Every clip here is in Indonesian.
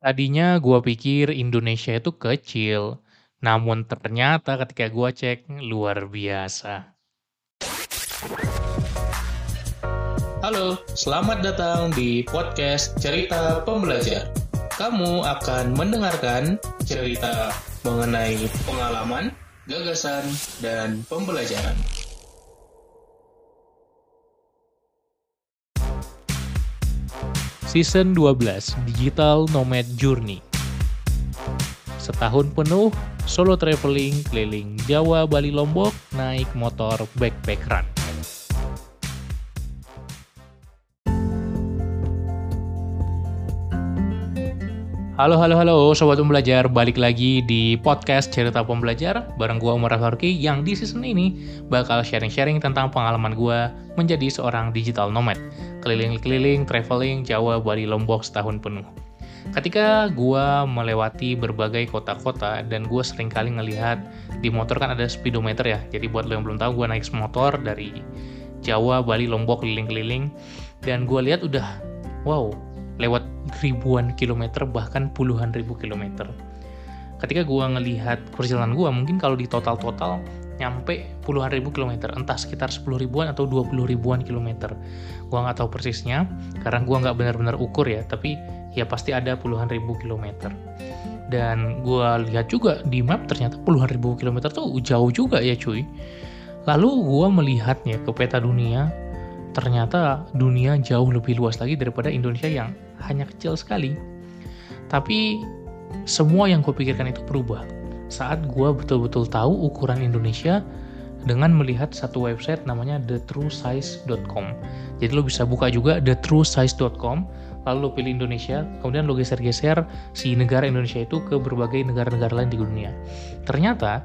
Tadinya gua pikir Indonesia itu kecil, namun ternyata ketika gua cek, luar biasa. Halo, selamat datang di podcast Cerita Pembelajar. Kamu akan mendengarkan cerita mengenai pengalaman, gagasan, dan pembelajaran. Season 12 Digital Nomad Journey Setahun penuh solo traveling keliling Jawa, Bali, Lombok naik motor backpack run. Halo, halo, halo Sobat Pembelajar, balik lagi di podcast Cerita Pembelajar bareng gue Umar Farki yang di season ini bakal sharing-sharing tentang pengalaman gue menjadi seorang digital nomad. Keliling-keliling, traveling, Jawa, Bali, Lombok setahun penuh. Ketika gue melewati berbagai kota-kota dan gue sering kali ngelihat di motor kan ada speedometer ya, jadi buat lo yang belum tahu gue naik motor dari Jawa, Bali, Lombok, keliling-keliling dan gue lihat udah wow lewat ribuan kilometer bahkan puluhan ribu kilometer. Ketika gue ngelihat perjalanan gue mungkin kalau di total-total nyampe puluhan ribu kilometer. Entah sekitar 10 ribuan atau 20 ribuan kilometer. Gue nggak tahu persisnya karena gue nggak benar-benar ukur ya tapi ya pasti ada puluhan ribu kilometer. Dan gue lihat juga di map ternyata puluhan ribu kilometer tuh jauh juga ya cuy. Lalu gue melihatnya ke peta dunia ternyata dunia jauh lebih luas lagi daripada Indonesia yang hanya kecil sekali. Tapi semua yang gue pikirkan itu berubah saat gue betul-betul tahu ukuran Indonesia dengan melihat satu website namanya thetruesize.com. Jadi lo bisa buka juga thetruesize.com, lalu lo pilih Indonesia, kemudian lo geser-geser si negara Indonesia itu ke berbagai negara-negara lain di dunia. Ternyata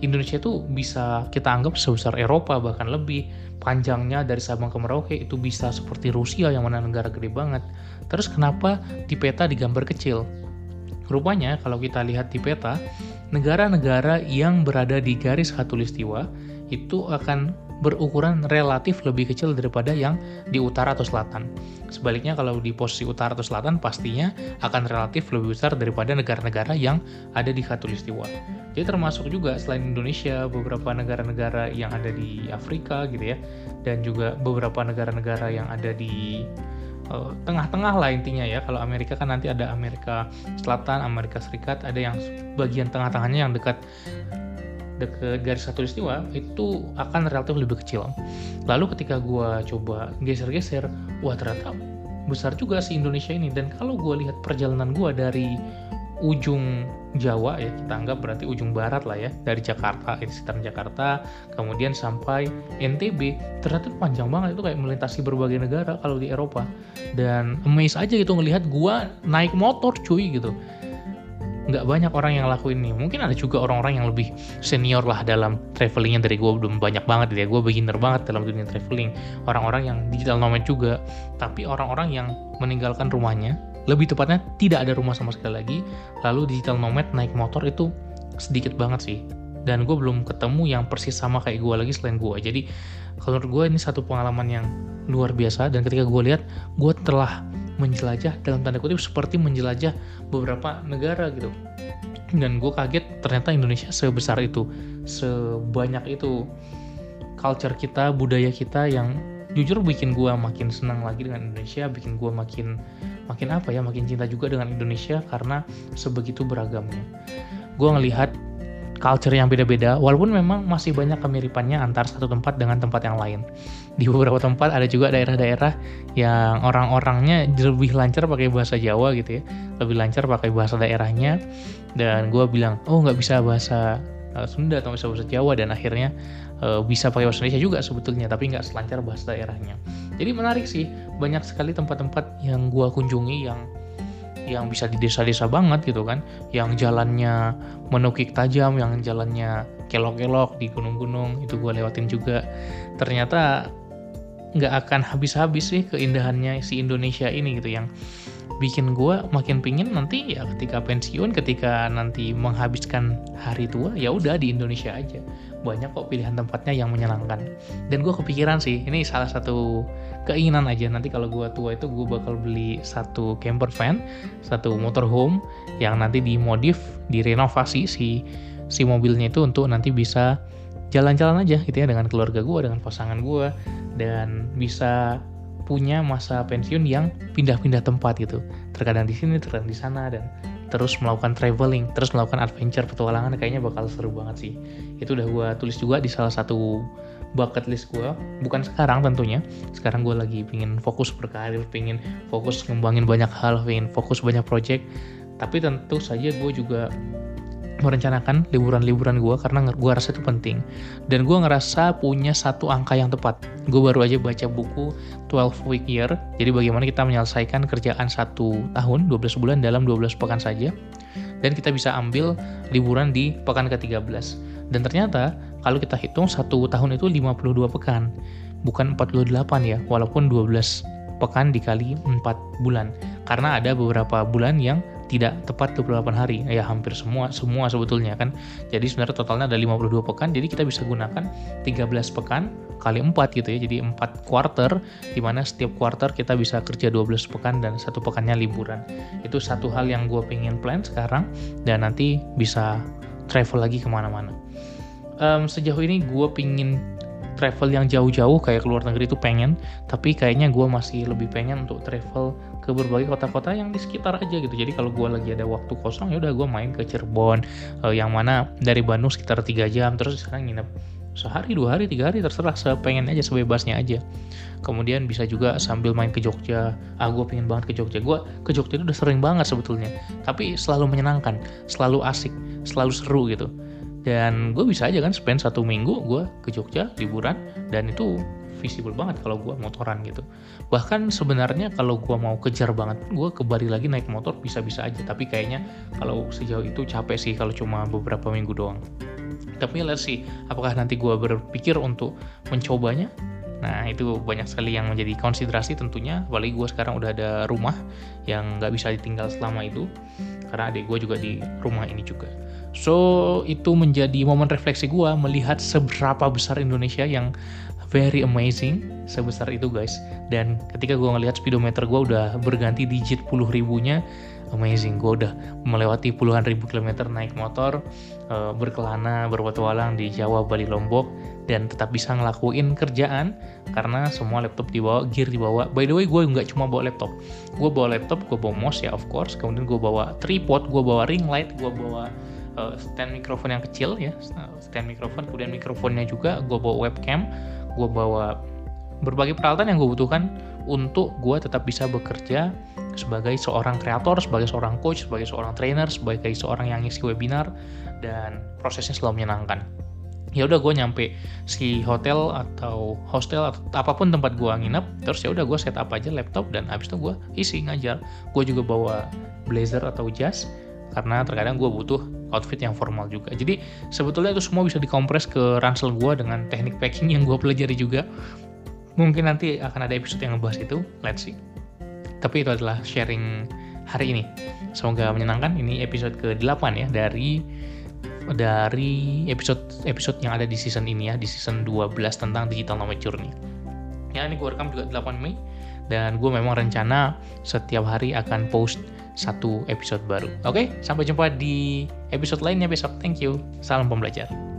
Indonesia itu bisa kita anggap sebesar Eropa bahkan lebih. Panjangnya dari Sabang ke Merauke itu bisa seperti Rusia yang mana negara gede banget. Terus kenapa di peta digambar kecil? Rupanya kalau kita lihat di peta negara-negara yang berada di garis khatulistiwa itu akan berukuran relatif lebih kecil daripada yang di utara atau selatan. Sebaliknya kalau di posisi utara atau selatan pastinya akan relatif lebih besar daripada negara-negara yang ada di khatulistiwa. Jadi termasuk juga selain Indonesia beberapa negara-negara yang ada di Afrika gitu ya dan juga beberapa negara-negara yang ada di eh, tengah-tengah lah intinya ya kalau Amerika kan nanti ada Amerika Selatan Amerika Serikat ada yang bagian tengah-tengahnya yang dekat dekat garis khatulistiwa itu akan relatif lebih kecil. Lalu ketika gue coba geser-geser, wah ternyata besar juga si Indonesia ini. Dan kalau gue lihat perjalanan gue dari ujung Jawa ya kita anggap berarti ujung barat lah ya dari Jakarta itu sekitar Jakarta kemudian sampai NTB ternyata panjang banget itu kayak melintasi berbagai negara kalau di Eropa dan amazed aja gitu ngelihat gua naik motor cuy gitu nggak banyak orang yang lakuin ini. Mungkin ada juga orang-orang yang lebih senior lah dalam travelingnya dari gue belum banyak banget ya. Gue beginner banget dalam dunia traveling orang-orang yang digital nomad juga. Tapi orang-orang yang meninggalkan rumahnya lebih tepatnya tidak ada rumah sama sekali lagi lalu digital nomad naik motor itu sedikit banget sih. Dan gue belum ketemu yang persis sama kayak gue lagi selain gue jadi kalau menurut gue ini satu pengalaman yang luar biasa. Dan ketika gue lihat gue telah menjelajah dalam tanda kutip seperti menjelajah beberapa negara gitu. Dan gue kaget ternyata Indonesia sebesar itu sebanyak itu. Culture kita budaya kita yang jujur bikin gue makin senang lagi dengan Indonesia bikin gue makin makin apa ya makin cinta juga dengan Indonesia karena sebegitu beragamnya. Gue ngelihat culture yang beda-beda walaupun memang masih banyak kemiripannya antar satu tempat dengan tempat yang lain di beberapa tempat ada juga daerah-daerah yang orang-orangnya lebih lancar pakai bahasa Jawa gitu ya. Lebih lancar pakai bahasa daerahnya. Dan gue bilang oh nggak bisa bahasa uh, Sunda atau bisa bahasa Jawa. Dan akhirnya uh, bisa pakai bahasa Indonesia juga sebetulnya tapi nggak selancar bahasa daerahnya. Jadi menarik sih banyak sekali tempat-tempat yang gue kunjungi yang yang bisa di desa-desa banget gitu kan. Yang jalannya menukik tajam yang jalannya kelok-kelok di gunung-gunung itu gue lewatin juga. Ternyata nggak akan habis-habis sih keindahannya si Indonesia ini gitu. Yang bikin gue makin pingin nanti ya ketika pensiun ketika nanti menghabiskan hari tua ya udah di Indonesia aja. Banyak kok pilihan tempatnya yang menyenangkan. Dan gue kepikiran sih ini salah satu keinginan aja. Nanti kalau gue tua itu gue bakal beli satu camper van satu motorhome yang nanti dimodif direnovasi si si mobilnya itu untuk nanti bisa jalan-jalan aja gitu ya dengan keluarga gue dengan pasangan gue dan bisa punya masa pensiun yang pindah-pindah tempat gitu. Terkadang di sini terkadang di sana dan terus melakukan traveling terus melakukan adventure petualangan kayaknya bakal seru banget sih. Itu udah gue tulis juga di salah satu bucket list gue bukan sekarang tentunya. Sekarang gue lagi pingin fokus berkarir pingin fokus ngembangin banyak hal pingin fokus banyak project. Tapi tentu saja gue juga merencanakan liburan-liburan gue karena gue rasa itu penting. Dan gue ngerasa punya satu angka yang tepat. Gue baru aja baca buku 12 week year. Jadi bagaimana kita menyelesaikan kerjaan satu tahun 12 bulan dalam 12 pekan saja. Dan kita bisa ambil liburan di pekan ke-13 dan ternyata kalau kita hitung satu tahun itu 52 pekan bukan 48 ya walaupun 12 pekan dikali 4 bulan. Karena ada beberapa bulan yang tidak tepat 28 hari. Ya hampir semua semua sebetulnya kan. Jadi sebenarnya totalnya ada 52 pekan jadi kita bisa gunakan 13 pekan kali 4 gitu ya. Jadi 4 quarter di mana setiap quarter kita bisa kerja 12 pekan dan satu pekannya liburan. Itu satu hal yang gue pengen plan sekarang dan nanti bisa travel lagi ke mana-mana. Um, sejauh ini gue pingin travel yang jauh-jauh kayak ke luar negeri itu pengen. Tapi kayaknya gue masih lebih pengen untuk travel ke berbagai kota-kota yang di sekitar aja gitu. Jadi kalau gue lagi ada waktu kosong ya udah gue main ke Cirebon. Uh, yang mana dari Bandung sekitar tiga jam terus sekarang nginep sehari dua hari tiga hari terserah sepengen aja sebebasnya aja. Kemudian bisa juga sambil main ke Jogja. Ah gue pengen banget ke Jogja. Gue ke Jogja itu udah sering banget sebetulnya. Tapi selalu menyenangkan selalu asik selalu seru gitu dan gue bisa aja kan spend satu minggu gue ke Jogja liburan dan itu visible banget kalau gue motoran gitu. Bahkan sebenarnya kalau gue mau kejar banget gue ke Bali lagi naik motor bisa-bisa aja. Tapi kayaknya kalau sejauh itu capek sih kalau cuma beberapa minggu doang. Tapi let's see apakah nanti gue berpikir untuk mencobanya? Nah itu banyak sekali yang menjadi konsiderasi tentunya. Apalagi gue sekarang udah ada rumah yang nggak bisa ditinggal selama itu. Karena adik gue juga di rumah ini juga. So itu menjadi momen refleksi gue melihat seberapa besar Indonesia yang very amazing sebesar itu guys. Dan ketika gue ngelihat speedometer gue udah berganti digit puluh ribunya, amazing. Gue udah melewati puluhan ribu kilometer naik motor, uh, berkelana, berpetualang di Jawa, Bali, Lombok, dan tetap bisa ngelakuin kerjaan karena semua laptop dibawa, gear dibawa. By the way, gue nggak cuma bawa laptop. Gue bawa laptop, gue bawa mouse ya of course. Kemudian gue bawa tripod, gue bawa ring light, gue bawa uh, stand mikrofon yang kecil ya stand mikrofon kemudian mikrofonnya juga gue bawa webcam gue bawa berbagai peralatan yang gue butuhkan untuk gue tetap bisa bekerja sebagai seorang kreator, sebagai seorang coach, sebagai seorang trainer, sebagai seorang yang ngisi webinar dan prosesnya selalu menyenangkan. Ya udah gue nyampe si hotel atau hostel atau apa pun tempat gue nginep, terus ya udah gue setup aja laptop dan habis itu gue isi ngajar. Gue juga bawa blazer atau jas karena terkadang gue butuh outfit yang formal juga. Jadi sebetulnya itu semua bisa dikompres ke ransel gue dengan teknik packing yang gue pelajari juga. Mungkin nanti akan ada episode yang ngebahas itu, let's see. Tapi itu adalah sharing hari ini. Semoga menyenangkan. Ini episode ke-8 ya dari dari episode episode yang ada di season ini ya, di season 12 tentang digital nomad journey. Ya, ini gue rekam juga 8 Mei dan gue memang rencana setiap hari akan post satu episode baru. Oke, sampai jumpa di episode lainnya besok. Thank you. Salam pembelajar.